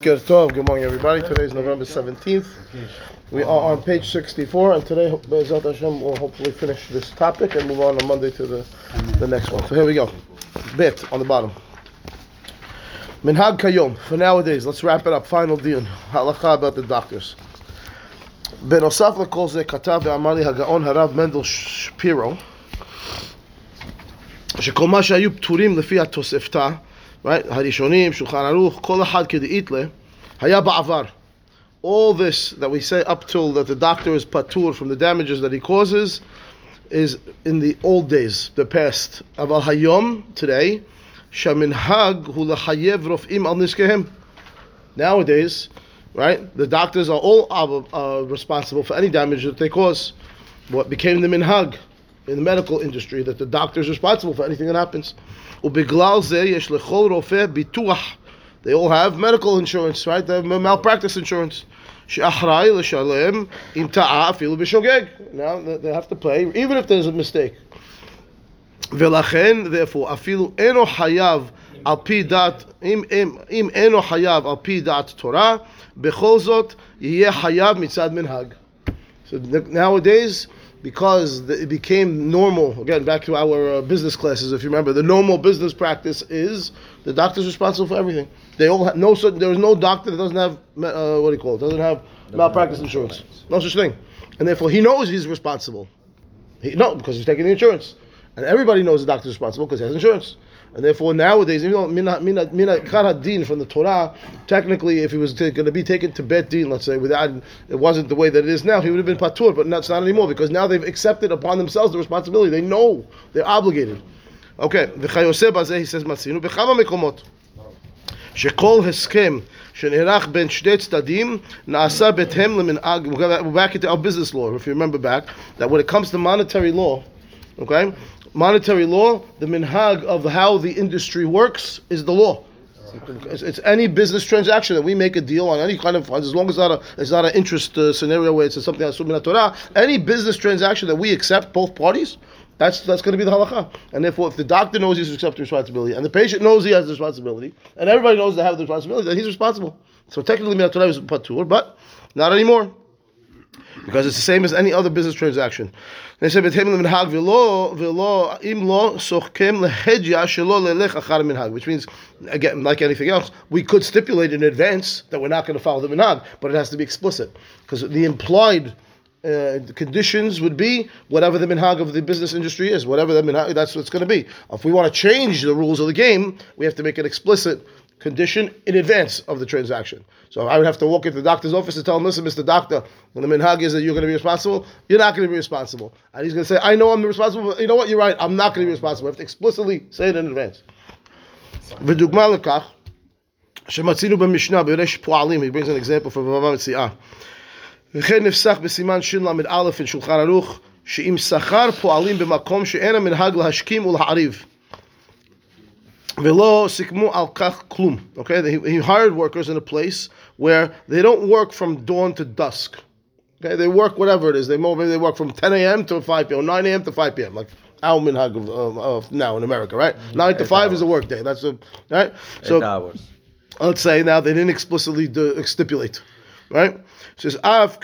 Good morning, everybody. Today is November 17th. We are on page 64, and today, Be'ezrat Hashem, will hopefully finish this topic and move on on Monday to the, the next one. So here we go. Bit on the bottom. Minhag Kayom. For nowadays, let's wrap it up. Final deal. Halacha about the doctors. בנוסף לכל זה כתב ואמר לי הגאון הרב מנדל שפירו שכל מה שהיו פטורים לפי התוספתא right? Harishonim, Shulchan Aruch, Kol Ahad Kedi'itle, Haya Ba'avar. All this that we say up till that the doctor is patur from the damages that he causes is in the old days, the past. Aval Hayom, today, Shaminhag Hu Lachayev Rof'im Al Niskehem. Nowadays, right, the doctors are all uh, responsible for any damage that they cause. What became the minhag? in the medical industry that the doctor is responsible for anything that happens. ובגלל זה יש לכל רופא ביטוח. They all have medical insurance, right? They have malpractice insurance. שאחראי לשלם אם טעה אפילו בשוגג. Now they have to pay even if there's a mistake. ולכן, therefore, אפילו אינו חייב על פי דת, אם, אם, אם אינו חייב על פי דת תורה, בכל זאת יהיה חייב מצד מנהג. So nowadays, because it became normal, again, back to our uh, business classes, if you remember, the normal business practice is the doctor's responsible for everything. They all have no, there is no doctor that doesn't have, uh, what do you call it, doesn't have malpractice insurance. No such thing. And therefore, he knows he's responsible. He, no, because he's taking the insurance. And everybody knows the doctor's responsible because he has insurance. And therefore, nowadays, even though mina mina mina din from the Torah, technically, if he was going to be taken to bet din, let's say, without it wasn't the way that it is now, he would have been patur, but that's not anymore because now they've accepted upon themselves the responsibility. They know they're obligated. Okay, וכיוצא בזה, he says, מצינו בכמה מקומות. שכל הסכם שנערך בין שני צדדים נעשה בהתאם למנהג, we're back into our business law, if you remember back, that when it comes to monetary law, okay, monetary law, the minhag of how the industry works is the law. It's, it's, any business transaction that we make a deal on any kind of funds, as long as it's not a, it's not an interest uh, scenario where it's something that's Torah. Any business transaction that we accept, both parties, that's that's going to be the halacha. And therefore, if the doctor knows he's accepting responsibility, and the patient knows he has the responsibility, and everybody knows they have the responsibility, then he's responsible. So technically, Torah is patur, but not anymore because it's the same as any other business transaction. They said, which means, again, like anything else, we could stipulate in advance that we're not going to follow the minhag, but it has to be explicit because the implied uh, conditions would be whatever the minhag of the business industry is, whatever the minhag, that's what it's going to be. If we want to change the rules of the game, we have to make it explicit condition in advance of the transaction. So I would have to walk into the doctor's office and tell him, listen, Mr. Doctor, when the minhag is that you're going to be responsible, you're not going to be responsible. And he's going to say, I know I'm responsible, but you know what, you're right, I'm not going to be responsible. I have to explicitly say it in advance. ודוגמה לכך, שמצינו במשנה, בריש פועלים, he brings an example from בבא מציאה. וכן נפסח בסימן של"א in שולחן ערוך, שאם שכר פועלים במקום שאין המנהג להשכים ולהעריב. Velo sikmu al kach klum. Okay, he hired workers in a place where they don't work from dawn to dusk. Okay, they work whatever it is. They maybe they work from 10 a.m. to 5 p.m. 9 a.m. to 5 p.m. Like our minhag of, of, of, now in America, right? Mm-hmm. 9 to 5 hours. is a work day. That's a right. So hours. let's say now they didn't explicitly do, stipulate, right? It says av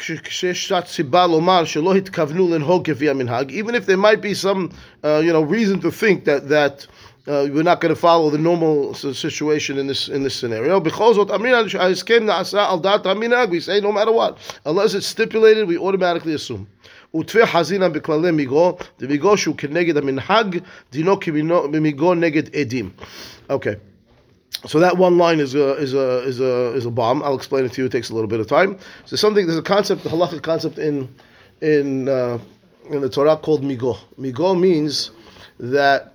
even if there might be some uh, you know reason to think that that uh, we're not going to follow the normal situation in this in this scenario. We say no matter what, unless it's stipulated, we automatically assume. ותפי חזינא בכללי מיגו, דמיגו שהוא כנגד המנהג, דינו כמיגו נגד עדים. Okay. So that one line is a is a is a is a bomb. I'll explain it to you. It takes a little bit of time. So something there's a concept, the halachic concept in in uh, in the Torah called migo. Migo means that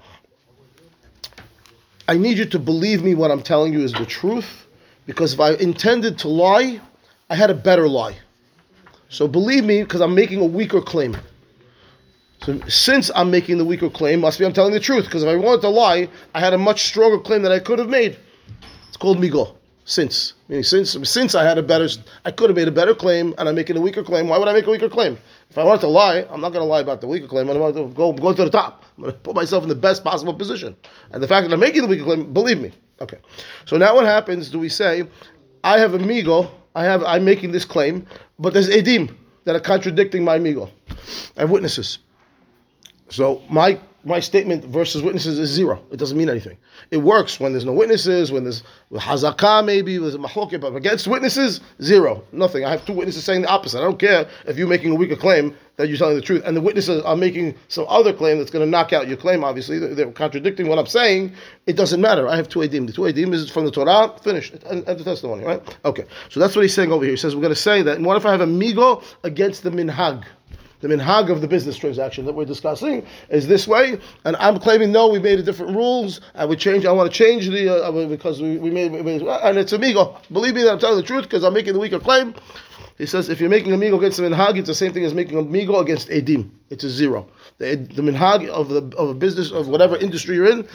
I need you to believe me what I'm telling you is the truth, because if I intended to lie, I had a better lie. So believe me, because I'm making a weaker claim. So since I'm making the weaker claim, must be I'm telling the truth. Because if I wanted to lie, I had a much stronger claim that I could have made. It's called migo. Since meaning since since I had a better, I could have made a better claim, and I'm making a weaker claim. Why would I make a weaker claim? If I wanted to lie, I'm not going to lie about the weaker claim. I'm going to go go to the top. I'm going to put myself in the best possible position. And the fact that I'm making the weaker claim, believe me. Okay. So now what happens? Do we say I have a migo. I have. I'm making this claim, but there's edim that are contradicting my migo. I have witnesses. So my my statement versus witnesses is zero. It doesn't mean anything. It works when there's no witnesses, when there's hazakah maybe, there's a mahloket, but against witnesses, zero. Nothing. I have two witnesses saying the opposite. I don't care if you're making a weaker claim that you're telling the truth, and the witnesses are making some other claim that's going to knock out your claim, obviously. They're, contradicting what I'm saying. It doesn't matter. I have two edim. The two edim is from the Torah, finished, and the testimony, right? Okay. So that's what he's saying over here. He says, we're going to say that, And what if I have a migo against the minhag? The minhag of the business transaction that we're discussing is this way, and I'm claiming no, we made a different rules, I would change. I want to change the uh, because we, we made, we made and it's amigo. Believe me that I'm telling the truth because I'm making the weaker claim. He says if you're making a migo against the minhag, it's the same thing as making a migo against edim. It's a zero. The, the minhag of the of a business of whatever industry you're in,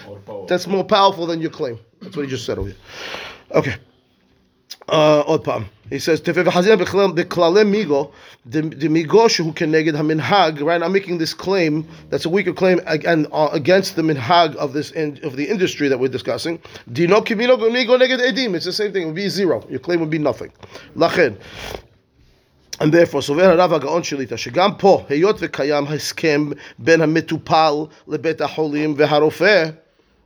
that's more powerful than your claim. That's what he just said over here. Okay. Uh, עוד פעם, he says, תפי וחזינה בכללי מיגו, דמיגו שהוא כנגד המנהג, right, I'm making this claim, that's a weaker claim again, uh, against the minhag of this in, of the industry that we're discussing. דינו כמיגו נגד עדים, it's the same thing, it would be zero, your claim would be nothing. לכן, and therefore, סובר הרב הגאון שליטה, שגם פה, היות וקיים הסכם בין המטופל לבית החולים והרופא,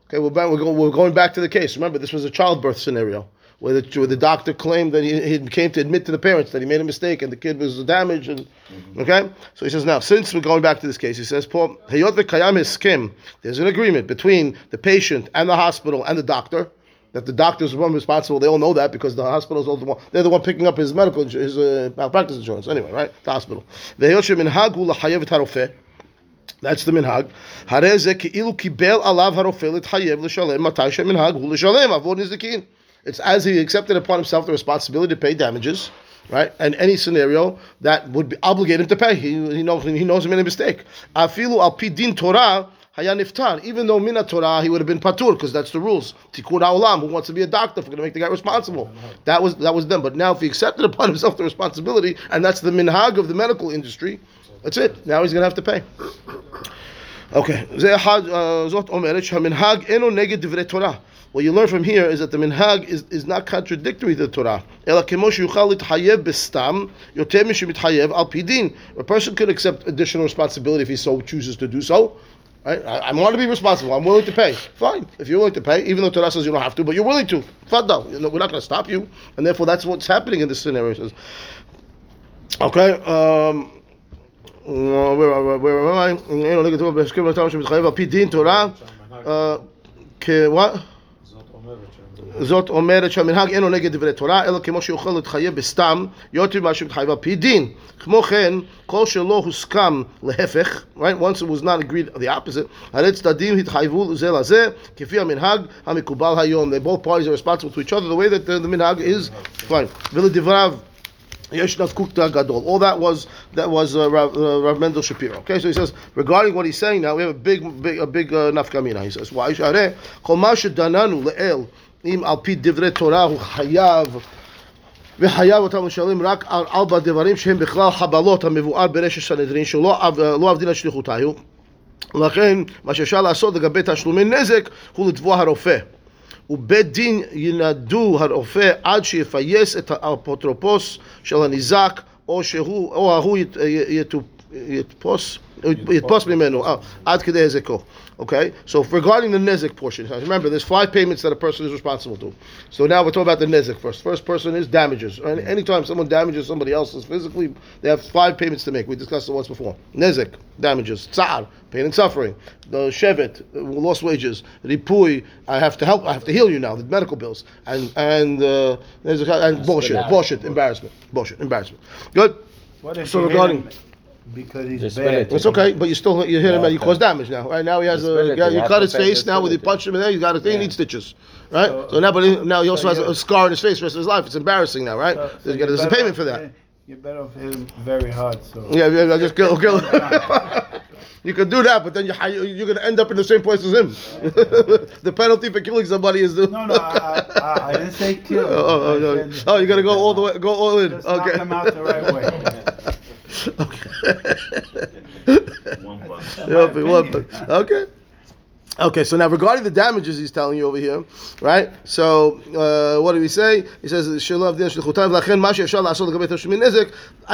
okay, we're, back, we're, going, we're going back to the case. Remember, this was a childbirth scenario where the, where the doctor claimed that he, he, came to admit to the parents that he made a mistake and the kid was damaged. And, mm-hmm. Okay? So he says, now, since we're going back to this case, he says, Paul, there's an agreement between the patient and the hospital and the doctor. That the doctor is the one responsible. They all know that because the hospital is the one. They're the one picking up his medical his uh, malpractice insurance. Anyway, right? The hospital. That's the minhag. הרי זה כאילו קיבל עליו הרופא להתחייב לשלם מתי שהמנהג הוא לשלם עבור נזיקין. It's as he accepted upon himself the responsibility to pay damages, right? And any scenario that would be, obligate him to pay. He, he knows he knows he made a mistake. Afilu al pidin Torah haya niftar. Even though mina Torah he would have been patur because that's the rules. Tikkun olam. Who wants to be a doctor? If we're going to make the guy responsible. That was that was them. But now if he accepted upon himself the responsibility, and that's the minhag of the medical industry, that's it. Now he's going to have to pay. Okay, זאת אומרת שהמנהג אינו נגד דברי תורה. What you learn from here is that the minhag is, is not contradictory to the Torah. A person could accept additional responsibility if he so chooses to do so. Right? I, I want to be responsible. I'm willing to pay. Fine. If you're willing to pay, even though Torah says you don't have to, but you're willing to. Fadal. We're not going to stop you. And therefore, that's what's happening in this scenario. Okay. Um, where, am I? Torah. Uh, what? זאת אומרת שהמנהג אינו נגד דברי תורה, אלא כמו שיוכל להתחייב בסתם, יותר ממה שמתחייב על פי דין. כמו כן, כל שלא הוסכם להפך, right? once it was not agreed the opposite, הרי צדדים התחייבו זה לזה, כפי המנהג המקובל היום. They both parties are responsible to each other, the way that the, the מנהג is fine. ולדבריו Yesh Kukta Gadol. All that was that was uh, Rav, uh, Rav Mendel Shapiro. Okay, so he says regarding what he's saying now, we have a big, big, a big uh, nafkamina. He says, "Why share kol ma shedananu le'el im al pi divrei Torah hu chayav." וחייב אותם לשלם רק על ארבע דברים שהם בכלל חבלות המבואר ברשת סנהדרין שלא עבדין על שליחותה היו לכן מה שאפשר לעשות לגבי תשלומי נזק הוא לתבוע הרופא ובית דין ינדו הרופא עד שיפייס את האפוטרופוס של הניזק, או שהוא, או ההוא יתפוס, Yitbas mimenu. Oh, Ad kedei. Okay. So regarding the nezik portion, remember there's five payments that a person is responsible to. So now we're talking about the nezik first. First person is damages. Anytime someone damages somebody else's physically, they have five payments to make. We discussed it once before. Nezik damages. Tsar pain and suffering. The shevet uh, lost wages. Ripui I have to help. I have to heal you now. The medical bills and and uh, and boshet, boshet, embarrassment, boshet, embarrassment. Good. so regarding because he's bad. It's okay, but you still you hit him and you cause damage now. Right now he has a you, you cut his face. Now with you punch him in there, you got a thing. He needs stitches. Right. So, so now, but now he also has a scar on his face for the rest of his life. It's embarrassing now, right? So, so there's, a payment for that. You better off hit him very hard. So yeah, yeah, just kill, kill. you can do that, but then you, you're going to end up in the same place as him. the penalty for killing somebody is the. No, no, I, I, I didn't say kill. Oh, oh, oh, no. oh you got to go all the way, go all in. Just okay. knock him out the right way. okay. one buck. one buck. Okay. Okay, so now regarding the damages he's telling you over here, right? So uh, what do we say? He says. I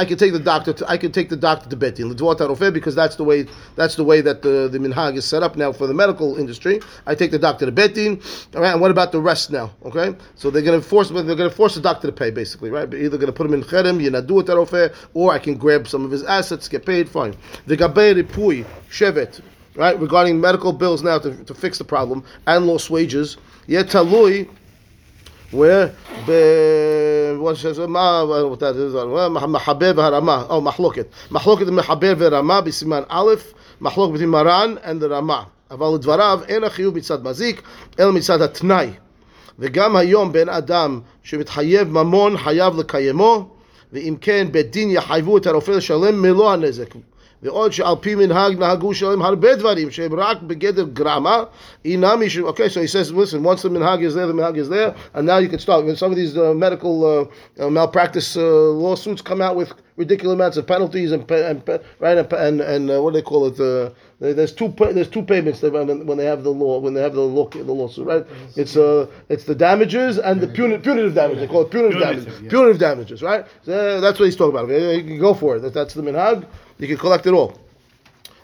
can take the doctor. To, I can take the doctor to bet din because that's the way. That's the way that the, the minhag is set up now for the medical industry. I take the doctor to bet din. All right, and what about the rest now? Okay, so they're going to force. They're going to force the doctor to pay basically, right? Either going to put him in cherem yenadu et harofeh, or I can grab some of his assets, get paid. Fine. The gabei ripui shevet right, regarding medical bills now to, to fix the problem and lost wages. Yet talui, where be what says ma what that is mahaber v'harama oh mahloket mahloket mehaber v'harama b'siman aleph mahlok between maran and the rama אבל לדבריו אין החיוב מצד מזיק אלא מצד התנאי וגם היום בן אדם שמתחייב ממון חייב לקיימו ואם כן בית דין יחייבו את הרופא לשלם מלוא הנזק ועוד שעל פי מנהג נהגו לשלם הרבה דברים שהם רק בגדר גרמה, אינם מי ש... Okay, so he says, listen, once the minhag is there, the minhag is there, and now you can start. When some of these uh, medical uh, uh, malpractice uh, lawsuits come out with ridiculous amounts of penalties and, and right and, and, and uh, what do they call it? Uh, there's two there's two payments when when they have the law when they have the law the lawsuit right. It's uh it's the damages and the puni- punitive damages. They call it punitive, Punitive, damages. yeah. Punitive damages, right? So, that's what he's talking about. You can go for it. That, that's the minhag. You can collect it all.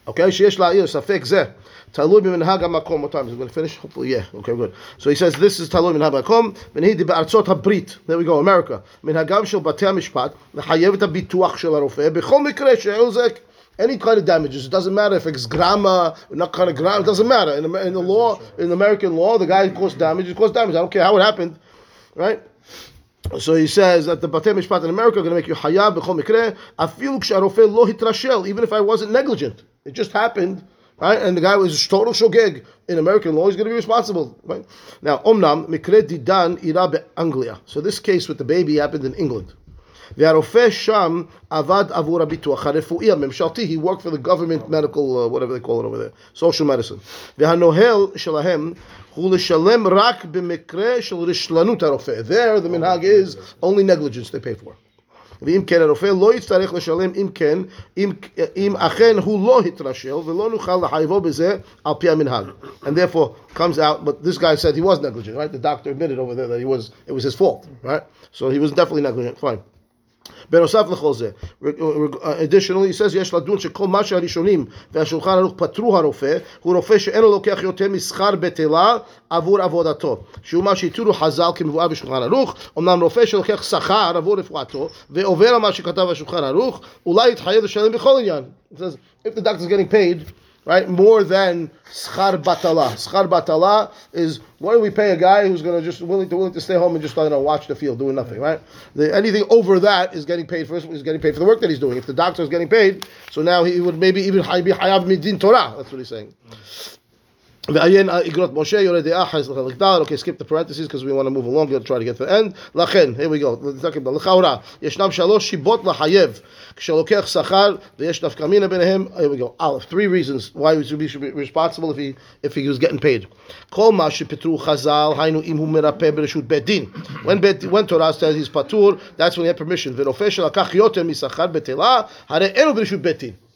Okay, sheyesh la'ir safek zeh. min b'minhag Makom. What time is it? We're going to finish? Hopefully, yeah. Okay, good. So he says this is talui minhag ha'makom. Minhi di ba'arzot ha'brit. There we go, America. Minhagam shel batei ha'mishpat. the et ha'bituach shel ha'rofeh. B'chol mikre she'ozek. Any kind of damages. It doesn't matter if it's grama, not kind of grama. It doesn't matter. In, in the law, in American law, the guy who caused damage, he caused damage. I don't care how it happened. Right? So he says that the Batei Mishpat in America are going to make you hayab b'chol mikre, afilu k'sharofeh lo hitrashel, even if I wasn't negligent. It just happened, right? And the guy was total shogeg. In American law, he's going to be responsible, right? Now, omnam mikre didan ira Anglia. So this case with the baby happened in England. והרופא שם עבד עבור הביטוח הרפואי הממשלתי, he worked for the government medical, uh, whatever they call it over there, social medicine. והנוהל שלהם הוא לשלם רק במקרה של רשלנות הרופא. There the מנהג is only negligence they pay for. ואם כן הרופא לא יצטרך לשלם אם כן, אם, אם אכן הוא לא התרשל ולא נוכל לחייבו בזה על פי המנהג. And therefore comes out, but this guy said he was negligent, right? The doctor admitted over there that he was, it was his fault, right? So he was definitely negligent, fine. בנוסף לכל זה, additionally, he says, יש לדון שכל מה שהראשונים והשולחן ערוך פטרו הרופא, הוא רופא שאינו לוקח יותר משכר בטלה עבור עבודתו, שהוא מה שהתירו חז"ל כמבואר בשולחן ערוך, אמנם רופא שלוקח שכר עבור רפואתו, ועובר על מה שכתב השולחן ערוך, אולי יתחייב לשלם בכל עניין. It says, if the doctor is getting paid, right, more than schar batala. Schar batala is what do we pay a guy who's going to just willing to willing to stay home and just you know, watch the field doing nothing, right? The, anything over that is getting paid for is getting paid for the work that he's doing. If the doctor is getting paid, so now he would maybe even be hayav midin Torah. That's what he's saying. ועיין איגרות משה יורה דעה חס לחלק ד', okay, skip the parentheses because we want to move along, we'll try to get to the end. לכן, here we go, לכאורה, ישנם שלוש שיבות לחייב כשלוקח שכר ויש נפקא מינה ביניהם, here we go, א', three reasons why he should be, should be responsible if he, if he was getting paid. כל מה שפיטרו חז"ל, היינו אם הוא מרפא ברשות בית דין. When, בית, when Torah says he's פטור, that's when he had permission. ורופא שלקח יותר משכר בטלה, הרי אינו ברשות בית דין.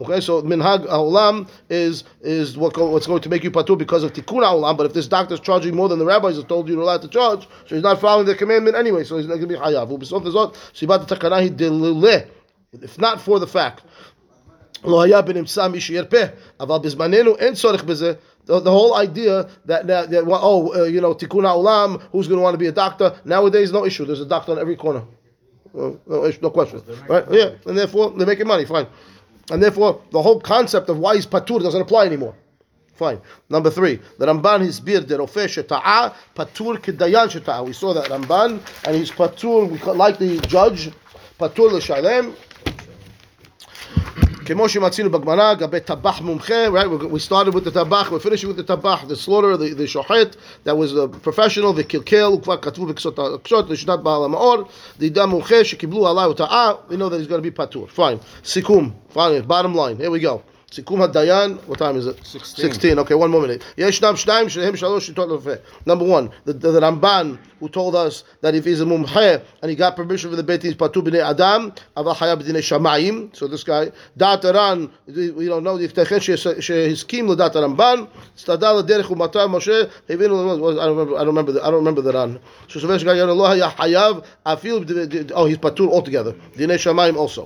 Okay, so minhag haolam is is what go, what's going to make you patur because of tikkun haolam. But if this doctor is charging more than the rabbis have told you you're allowed to charge, so he's not following the commandment anyway. So he's not going to be hayav. If not for the fact. The, the, whole idea that, that, that well, oh, uh, you know, tikkun ha'olam, who's going to want to be a doctor? Nowadays, no issue. There's a doctor on every corner. Well, no, no, question. Right? Yeah, and therefore, they're making money. Fine. And therefore, the whole concept of why he's patur doesn't apply anymore. Fine. Number three, the Ramban his bir de rofe sheta'a patur kedayan sheta'a. We saw that Ramban, and he's patur we like the judge patur l'shalem. Right? We started with the Tabach, we're finishing with the Tabach, the slaughter, the, the Shohet, that was the professional, the Kilkel, Ukva Katvu Viksot Akshot, Lishnat Baal Maor, the Dam Mumche, Shekiblu Allah Ta'ah, we know that he's going to be Patur. Fine. Sikum, finally, bottom line, here we go. סיכום הדיין, what time is it? 16. 16, okay, one more minute. ישנם שניים שלהם שלוש שיטות לרופא. Number one, the, the, the Ramban, who told us that if he's a mumche and he got permission from the Beit Din, patu b'nei adam, אבל חייב בדיני שמיים, so this guy, דעת הר"ן, we don't know, ייתכן שהסכים לדעת הרמב"ן, הסתדר לדרך ומטר משה, הבינו, I don't remember, I don't remember, the- I don't remember the ר"ן. שסובר שגיא לא היה חייב, אפילו, oh, he's פטור altogether, דיני שמיים also.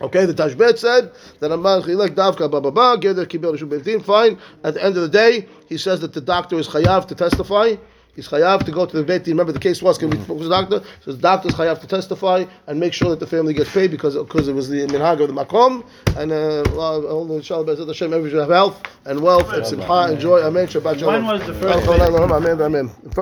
Okay, the Tashbetz said that Ramban Chilek Davka Baba Ba Geder Kibel Rishon Beit Din. Fine. At the end of the day, he says that the doctor is chayav to testify. He's chayav to go to the Beit Din. Remember the case was can we focus the doctor? Says the doctor is chayav to testify and make sure that the family gets paid because because it was the minhag of the makom and uh, inshallah Be'ezrat Hashem everybody should have health and wealth and simcha and joy. Amen. Shabbat shalom. When was the first. Amen. Amen.